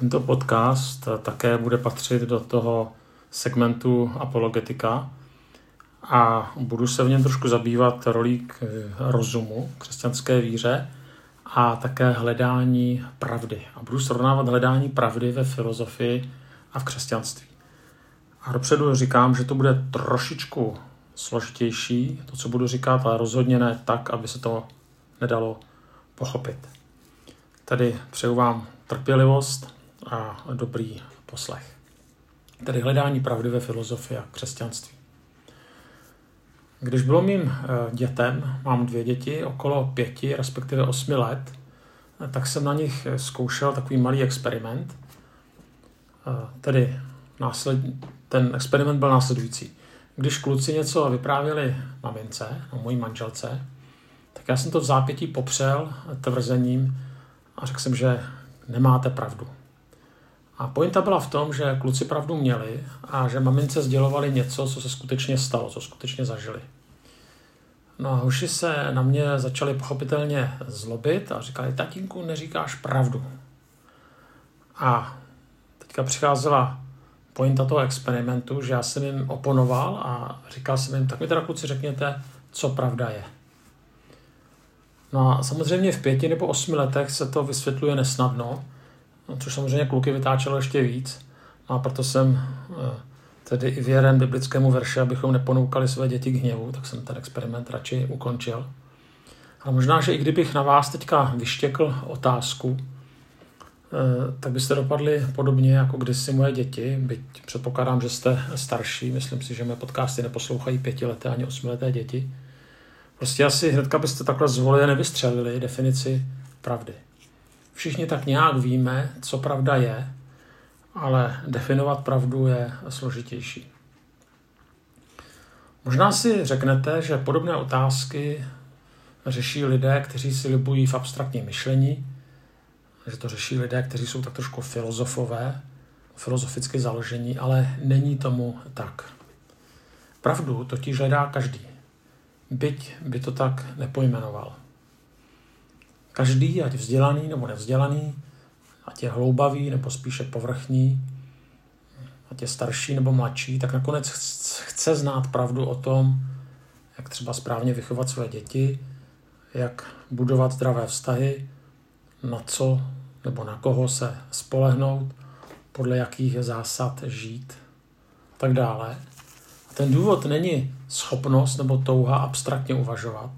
Tento podcast také bude patřit do toho segmentu apologetika a budu se v něm trošku zabývat rolí k rozumu, křesťanské víře a také hledání pravdy. A budu srovnávat hledání pravdy ve filozofii a v křesťanství. A dopředu říkám, že to bude trošičku složitější, to, co budu říkat, ale rozhodně ne tak, aby se to nedalo pochopit. Tady přeju vám trpělivost a dobrý poslech. Tedy hledání pravdy ve filozofii a křesťanství. Když bylo mým eh, dětem, mám dvě děti, okolo pěti, respektive osmi let, eh, tak jsem na nich zkoušel takový malý experiment. Eh, tedy násled, ten experiment byl následující. Když kluci něco vyprávěli mamince, no mojí manželce, tak já jsem to v zápětí popřel tvrzením a řekl jsem, že nemáte pravdu. A pointa byla v tom, že kluci pravdu měli a že mamince sdělovali něco, co se skutečně stalo, co skutečně zažili. No a hoši se na mě začali pochopitelně zlobit a říkali, tatínku, neříkáš pravdu. A teďka přicházela pointa toho experimentu, že já jsem jim oponoval a říkal jsem jim, tak mi teda kluci řekněte, co pravda je. No a samozřejmě v pěti nebo osmi letech se to vysvětluje nesnadno, no, což samozřejmě kluky vytáčelo ještě víc. No a proto jsem eh, tedy i věren biblickému verši, abychom neponoukali své děti k hněvu, tak jsem ten experiment radši ukončil. A možná, že i kdybych na vás teďka vyštěkl otázku, eh, tak byste dopadli podobně jako kdysi moje děti, byť předpokládám, že jste starší, myslím si, že mé podcasty neposlouchají pětileté ani osmileté děti. Prostě asi hnedka byste takhle zvolili nevystřelili definici pravdy. Všichni tak nějak víme, co pravda je, ale definovat pravdu je složitější. Možná si řeknete, že podobné otázky řeší lidé, kteří si libují v abstraktním myšlení, že to řeší lidé, kteří jsou tak trošku filozofové, filozoficky založení, ale není tomu tak. Pravdu totiž hledá každý, byť by to tak nepojmenoval. Každý, ať vzdělaný nebo nevzdělaný, ať je hloubavý nebo spíše povrchní, ať je starší nebo mladší, tak nakonec chce znát pravdu o tom, jak třeba správně vychovat své děti, jak budovat zdravé vztahy, na co nebo na koho se spolehnout, podle jakých zásad žít a tak dále. A ten důvod není schopnost nebo touha abstraktně uvažovat.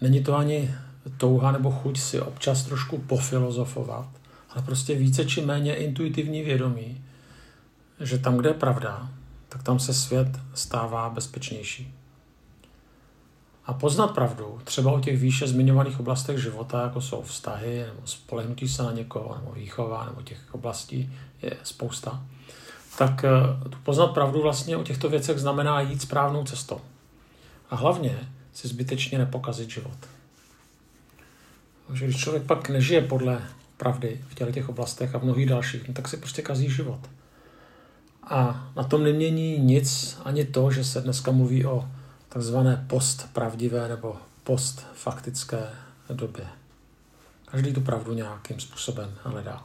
Není to ani touha nebo chuť si občas trošku pofilozofovat, ale prostě více či méně intuitivní vědomí, že tam, kde je pravda, tak tam se svět stává bezpečnější. A poznat pravdu, třeba o těch výše zmiňovaných oblastech života, jako jsou vztahy, nebo spolehnutí se na někoho, nebo výchova, nebo těch oblastí je spousta, tak eh, poznat pravdu vlastně o těchto věcech znamená jít správnou cestou. A hlavně si zbytečně nepokazit život. Takže když člověk pak nežije podle pravdy v těch oblastech a v mnohých dalších, no tak si prostě kazí život. A na tom nemění nic ani to, že se dneska mluví o takzvané postpravdivé nebo postfaktické době. Každý tu pravdu nějakým způsobem hledá.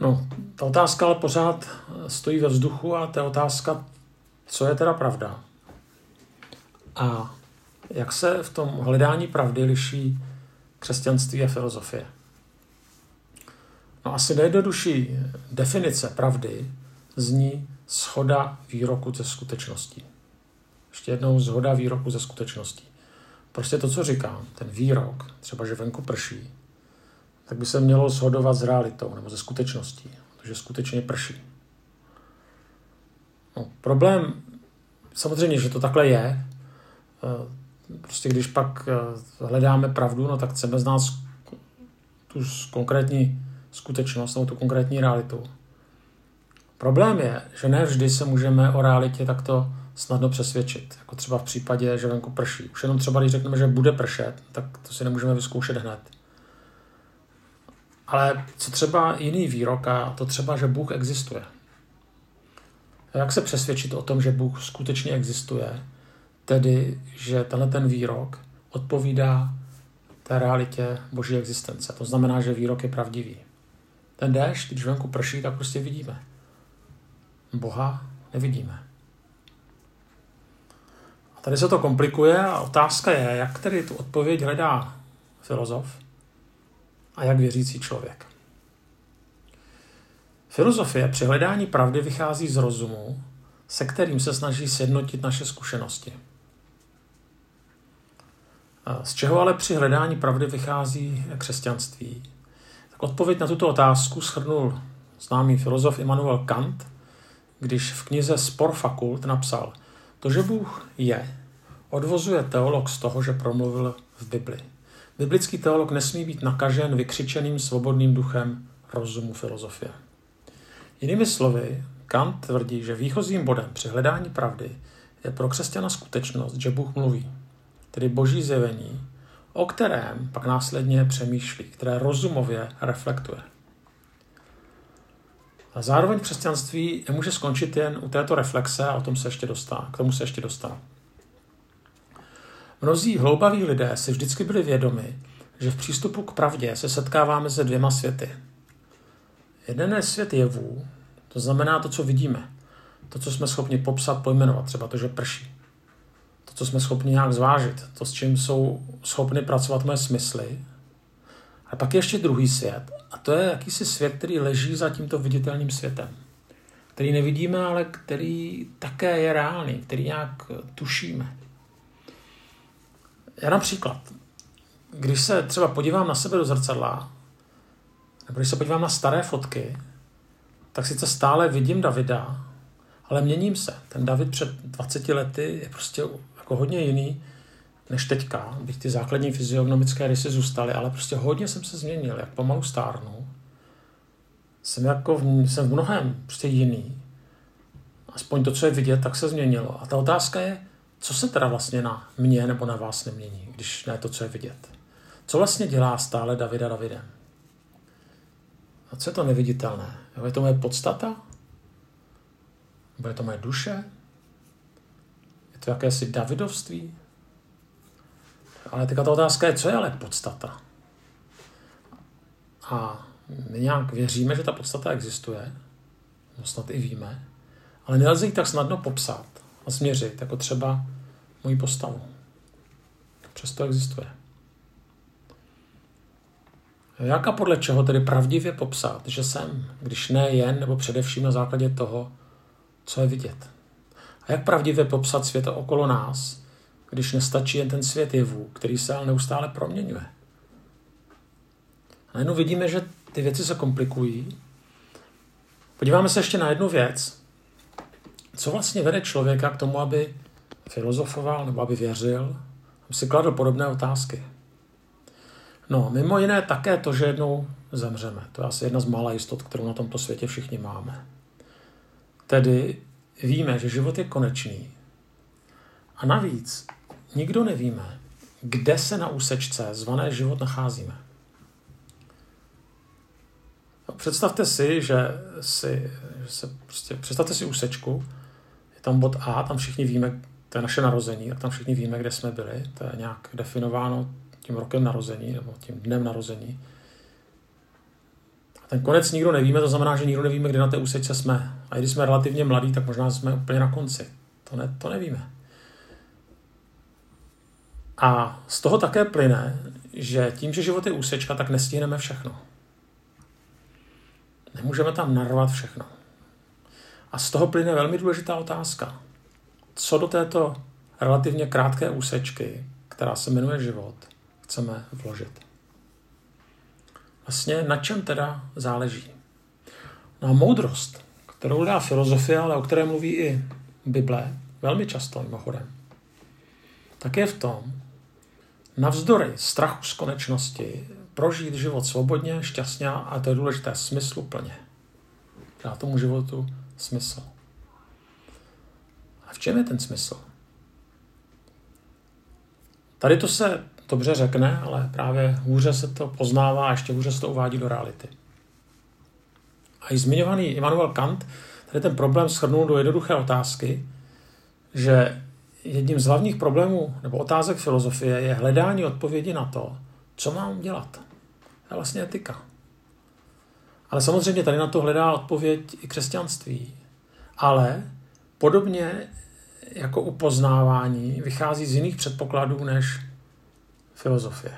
No, ta otázka ale pořád stojí ve vzduchu a ta otázka, co je teda pravda. A jak se v tom hledání pravdy liší křesťanství a filozofie? No asi nejjednodušší definice pravdy zní schoda výroku ze skutečností. Ještě jednou zhoda výroku ze skutečností. Prostě to, co říkám, ten výrok, třeba že venku prší, tak by se mělo shodovat s realitou nebo ze skutečností, protože skutečně prší. No, problém, samozřejmě, že to takhle je, eh, prostě když pak eh, hledáme pravdu, no tak chceme znát tu konkrétní skutečnost nebo tu konkrétní realitu. Problém je, že ne vždy se můžeme o realitě takto snadno přesvědčit. Jako třeba v případě, že venku prší. Už jenom třeba, když řekneme, že bude pršet, tak to si nemůžeme vyzkoušet hned. Ale co třeba jiný výrok a to třeba, že Bůh existuje. Jak se přesvědčit o tom, že Bůh skutečně existuje, tedy, že tenhle ten výrok odpovídá té realitě boží existence. To znamená, že výrok je pravdivý. Ten déšť, když venku prší, tak prostě vidíme. Boha nevidíme. A tady se to komplikuje a otázka je, jak tedy tu odpověď hledá filozof a jak věřící člověk. Filozofie při hledání pravdy vychází z rozumu, se kterým se snaží sjednotit naše zkušenosti. Z čeho ale při hledání pravdy vychází křesťanství? Tak odpověď na tuto otázku shrnul známý filozof Immanuel Kant, když v knize Spor fakult napsal, to, že Bůh je, odvozuje teolog z toho, že promluvil v Bibli. Biblický teolog nesmí být nakažen vykřičeným svobodným duchem rozumu filozofie. Jinými slovy, Kant tvrdí, že výchozím bodem při hledání pravdy je pro křesťana skutečnost, že Bůh mluví, tedy boží zjevení, o kterém pak následně přemýšlí, které rozumově reflektuje. A zároveň křesťanství nemůže skončit jen u této reflexe a o tom se ještě dostane, k tomu se ještě dostanu. Mnozí hloubaví lidé si vždycky byli vědomi, že v přístupu k pravdě se setkáváme se dvěma světy. Jeden je svět jevů, to znamená to, co vidíme, to, co jsme schopni popsat, pojmenovat, třeba to, že prší. Co jsme schopni nějak zvážit, to, s čím jsou schopny pracovat moje smysly. A pak je ještě druhý svět, a to je jakýsi svět, který leží za tímto viditelným světem. Který nevidíme, ale který také je reálný, který nějak tušíme. Já například, když se třeba podívám na sebe do zrcadla, nebo když se podívám na staré fotky, tak sice stále vidím Davida, ale měním se. Ten David před 20 lety je prostě jako hodně jiný než teďka, bych ty základní fyziognomické rysy zůstaly, ale prostě hodně jsem se změnil, jak pomalu stárnu. Jsem jako v, jsem v mnohem prostě jiný. Aspoň to, co je vidět, tak se změnilo. A ta otázka je, co se teda vlastně na mě nebo na vás nemění, když ne to, co je vidět. Co vlastně dělá stále Davida Davidem? A co je to neviditelné? Je to moje podstata? Nebo je to moje duše? To jakési davidovství? Ale teďka ta otázka je, co je ale podstata? A my nějak věříme, že ta podstata existuje, no snad i víme, ale nelze ji tak snadno popsat a změřit, jako třeba moji postavu. Přesto existuje. Jak a podle čeho tedy pravdivě popsat, že jsem, když ne jen nebo především na základě toho, co je vidět? A jak pravdivě popsat svět okolo nás, když nestačí jen ten svět jevů, který se ale neustále proměňuje? A najednou vidíme, že ty věci se komplikují. Podíváme se ještě na jednu věc. Co vlastně vede člověka k tomu, aby filozofoval nebo aby věřil, aby si kladl podobné otázky? No, mimo jiné také to, že jednou zemřeme. To je asi jedna z mála jistot, kterou na tomto světě všichni máme. Tedy víme, že život je konečný. A navíc nikdo nevíme, kde se na úsečce zvané život nacházíme. No, představte si, že si, že se prostě, představte si úsečku, je tam bod A, tam všichni víme, to je naše narození, tak tam všichni víme, kde jsme byli, to je nějak definováno tím rokem narození nebo tím dnem narození. Ten konec nikdo nevíme, to znamená, že nikdo nevíme, kde na té úsečce jsme. A když jsme relativně mladí, tak možná jsme úplně na konci. To, ne, to nevíme. A z toho také plyne, že tím, že život je úsečka, tak nestihneme všechno. Nemůžeme tam narvat všechno. A z toho plyne velmi důležitá otázka. Co do této relativně krátké úsečky, která se jmenuje život, chceme vložit. Vlastně na čem teda záleží? No moudrost, kterou dá filozofie, ale o které mluví i Bible, velmi často mimochodem, tak je v tom, navzdory strachu z konečnosti, prožít život svobodně, šťastně a to je důležité, smysluplně. Dá tomu životu smysl. A v čem je ten smysl? Tady to se dobře řekne, ale právě hůře se to poznává a ještě hůře se to uvádí do reality. A i zmiňovaný Immanuel Kant tady ten problém shrnul do jednoduché otázky, že jedním z hlavních problémů nebo otázek filozofie je hledání odpovědi na to, co mám dělat. To je vlastně etika. Ale samozřejmě tady na to hledá odpověď i křesťanství. Ale podobně jako upoznávání vychází z jiných předpokladů než filozofie.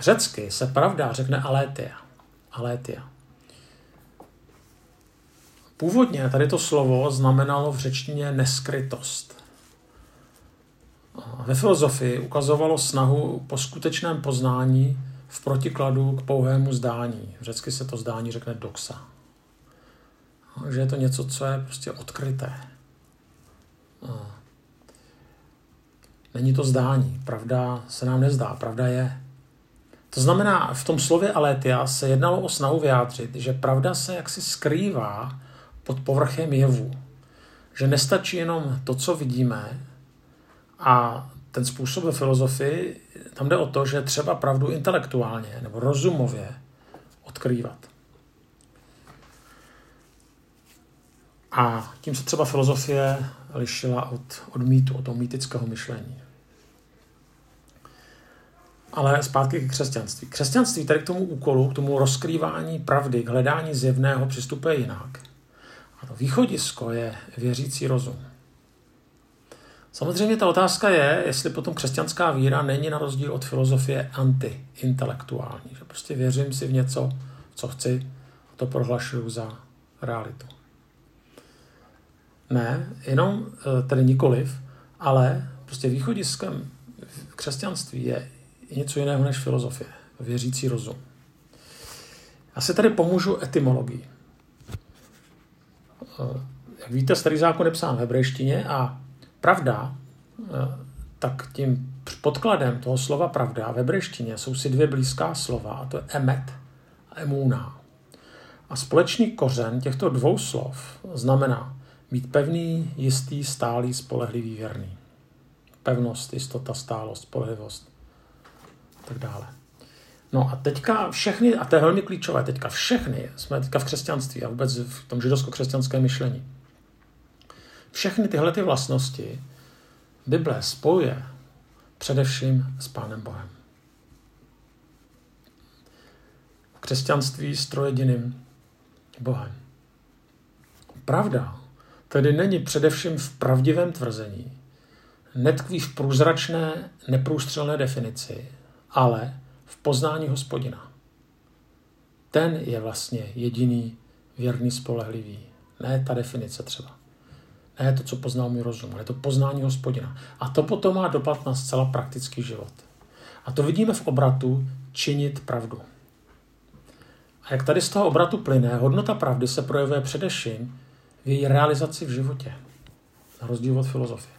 Řecky se pravda řekne aletia. aletia. Původně tady to slovo znamenalo v řečtině neskrytost. Ve filozofii ukazovalo snahu po skutečném poznání v protikladu k pouhému zdání. V řecky se to zdání řekne doxa. Že je to něco, co je prostě odkryté. Není to zdání. Pravda se nám nezdá. Pravda je. To znamená, v tom slově aletia se jednalo o snahu vyjádřit, že pravda se jaksi skrývá pod povrchem jevu. Že nestačí jenom to, co vidíme, a ten způsob ve filozofii, tam jde o to, že třeba pravdu intelektuálně nebo rozumově odkrývat. A tím se třeba filozofie lišila od, od mýtu, od toho mýtického myšlení. Ale zpátky k křesťanství. Křesťanství tady k tomu úkolu, k tomu rozkrývání pravdy, k hledání zjevného přistupuje jinak. A to východisko je věřící rozum. Samozřejmě ta otázka je, jestli potom křesťanská víra není na rozdíl od filozofie anti-intelektuální. Že prostě věřím si v něco, co chci, a to prohlašuju za realitu. Ne, jenom eh, tedy nikoliv, ale prostě východiskem křesťanství je něco jiného než filozofie, věřící rozum. Já se tady pomůžu etymologii. Eh, jak víte, starý zákon je psán v hebrejštině a pravda, eh, tak tím podkladem toho slova pravda v hebrejštině jsou si dvě blízká slova, a to je emet a emuna. A společný kořen těchto dvou slov znamená mít pevný, jistý, stálý, spolehlivý, věrný. Pevnost, jistota, stálost, spolehlivost tak dále. No a teďka všechny, a to je velmi klíčové, teďka všechny, jsme teďka v křesťanství a vůbec v tom židovsko-křesťanském myšlení. Všechny tyhle ty vlastnosti Bible spojuje především s Pánem Bohem. V křesťanství s trojediným Bohem. Pravda tedy není především v pravdivém tvrzení, netkví v průzračné, neprůstřelné definici, ale v poznání hospodina. Ten je vlastně jediný věrný, spolehlivý. Ne ta definice třeba. Ne to, co poznal můj rozum, ale to poznání hospodina. A to potom má dopad na zcela praktický život. A to vidíme v obratu činit pravdu. A jak tady z toho obratu plyne, hodnota pravdy se projevuje především v její realizaci v životě. Na rozdíl od filozofie.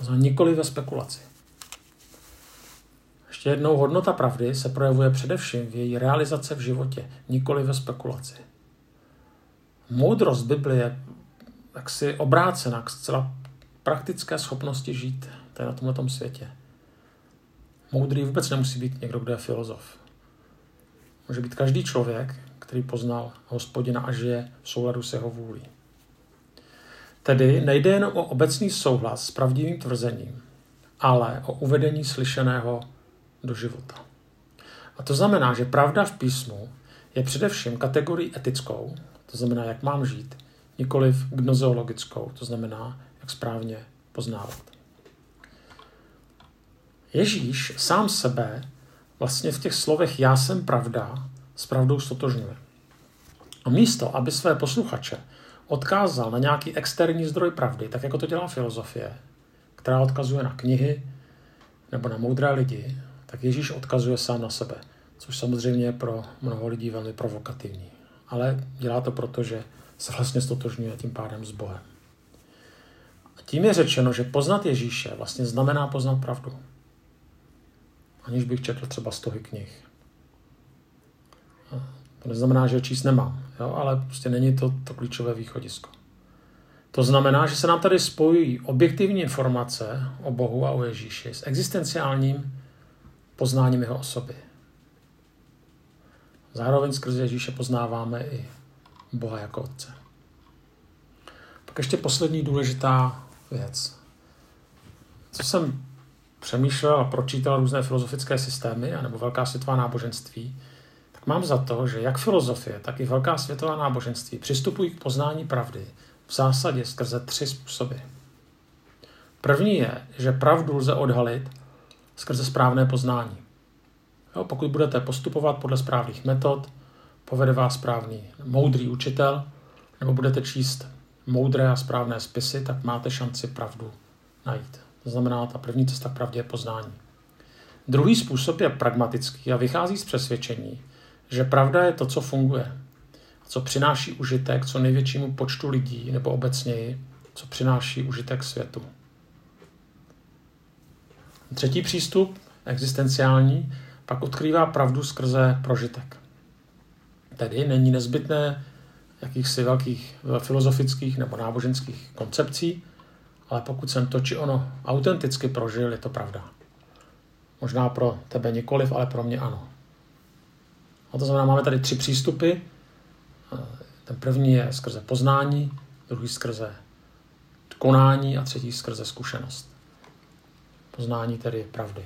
Znamená nikoli ve spekulaci. Ještě jednou, hodnota pravdy se projevuje především v její realizaci v životě, nikoli ve spekulaci. Moudrost Biblie jaksi obrácena k zcela praktické schopnosti žít tady na tomto světě. Moudrý vůbec nemusí být někdo, kdo je filozof. Může být každý člověk, který poznal hospodina a žije v souladu s jeho vůlí. Tedy nejde jen o obecný souhlas s pravdivým tvrzením, ale o uvedení slyšeného do života. A to znamená, že pravda v písmu je především kategorii etickou, to znamená, jak mám žít, nikoliv gnozeologickou, to znamená, jak správně poznávat. Ježíš sám sebe vlastně v těch slovech já jsem pravda s pravdou stotožňuje. A místo, aby své posluchače odkázal na nějaký externí zdroj pravdy, tak jako to dělá filozofie, která odkazuje na knihy nebo na moudré lidi, tak Ježíš odkazuje sám na sebe, což samozřejmě je pro mnoho lidí velmi provokativní. Ale dělá to proto, že se vlastně stotožňuje tím pádem s Bohem. A tím je řečeno, že poznat Ježíše vlastně znamená poznat pravdu. Aniž bych četl třeba stohy knih. To neznamená, že číst nemám, jo? ale prostě není to to klíčové východisko. To znamená, že se nám tady spojují objektivní informace o Bohu a o Ježíši s existenciálním poznáním jeho osoby. Zároveň skrze Ježíše poznáváme i Boha jako Otce. Pak ještě poslední důležitá věc. Co jsem přemýšlel a pročítal různé filozofické systémy, anebo velká světová náboženství, tak mám za to, že jak filozofie, tak i velká světová náboženství přistupují k poznání pravdy v zásadě skrze tři způsoby. První je, že pravdu lze odhalit skrze správné poznání. Jo, pokud budete postupovat podle správných metod, povede vás správný moudrý učitel, nebo budete číst moudré a správné spisy, tak máte šanci pravdu najít. To znamená, ta první cesta k pravdě je poznání. Druhý způsob je pragmatický a vychází z přesvědčení, že pravda je to, co funguje, co přináší užitek co největšímu počtu lidí nebo obecněji, co přináší užitek světu. Třetí přístup, existenciální, pak odkrývá pravdu skrze prožitek. Tedy není nezbytné jakýchsi velkých filozofických nebo náboženských koncepcí, ale pokud jsem to či ono autenticky prožil, je to pravda. Možná pro tebe nikoliv, ale pro mě ano. A to znamená, máme tady tři přístupy. Ten první je skrze poznání, druhý skrze konání a třetí skrze zkušenost. Poznání tedy pravdy.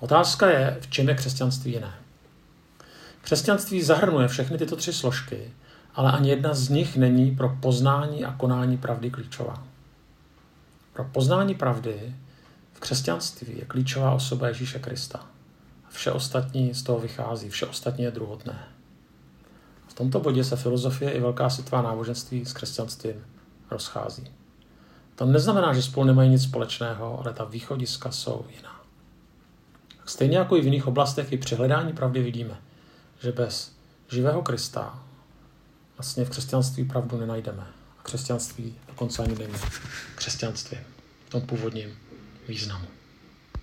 Otázka je, v čem je křesťanství jiné. Křesťanství zahrnuje všechny tyto tři složky, ale ani jedna z nich není pro poznání a konání pravdy klíčová. Pro poznání pravdy v křesťanství je klíčová osoba Ježíše Krista. Vše ostatní z toho vychází, vše ostatní je druhotné. V tomto bodě se filozofie i velká světová náboženství s křesťanstvím rozchází. To neznamená, že spolu nemají nic společného, ale ta východiska jsou jiná. Stejně jako i v jiných oblastech i při hledání pravdy vidíme, že bez živého Krista vlastně v křesťanství pravdu nenajdeme. A křesťanství dokonce ani není křesťanství v tom původním významu.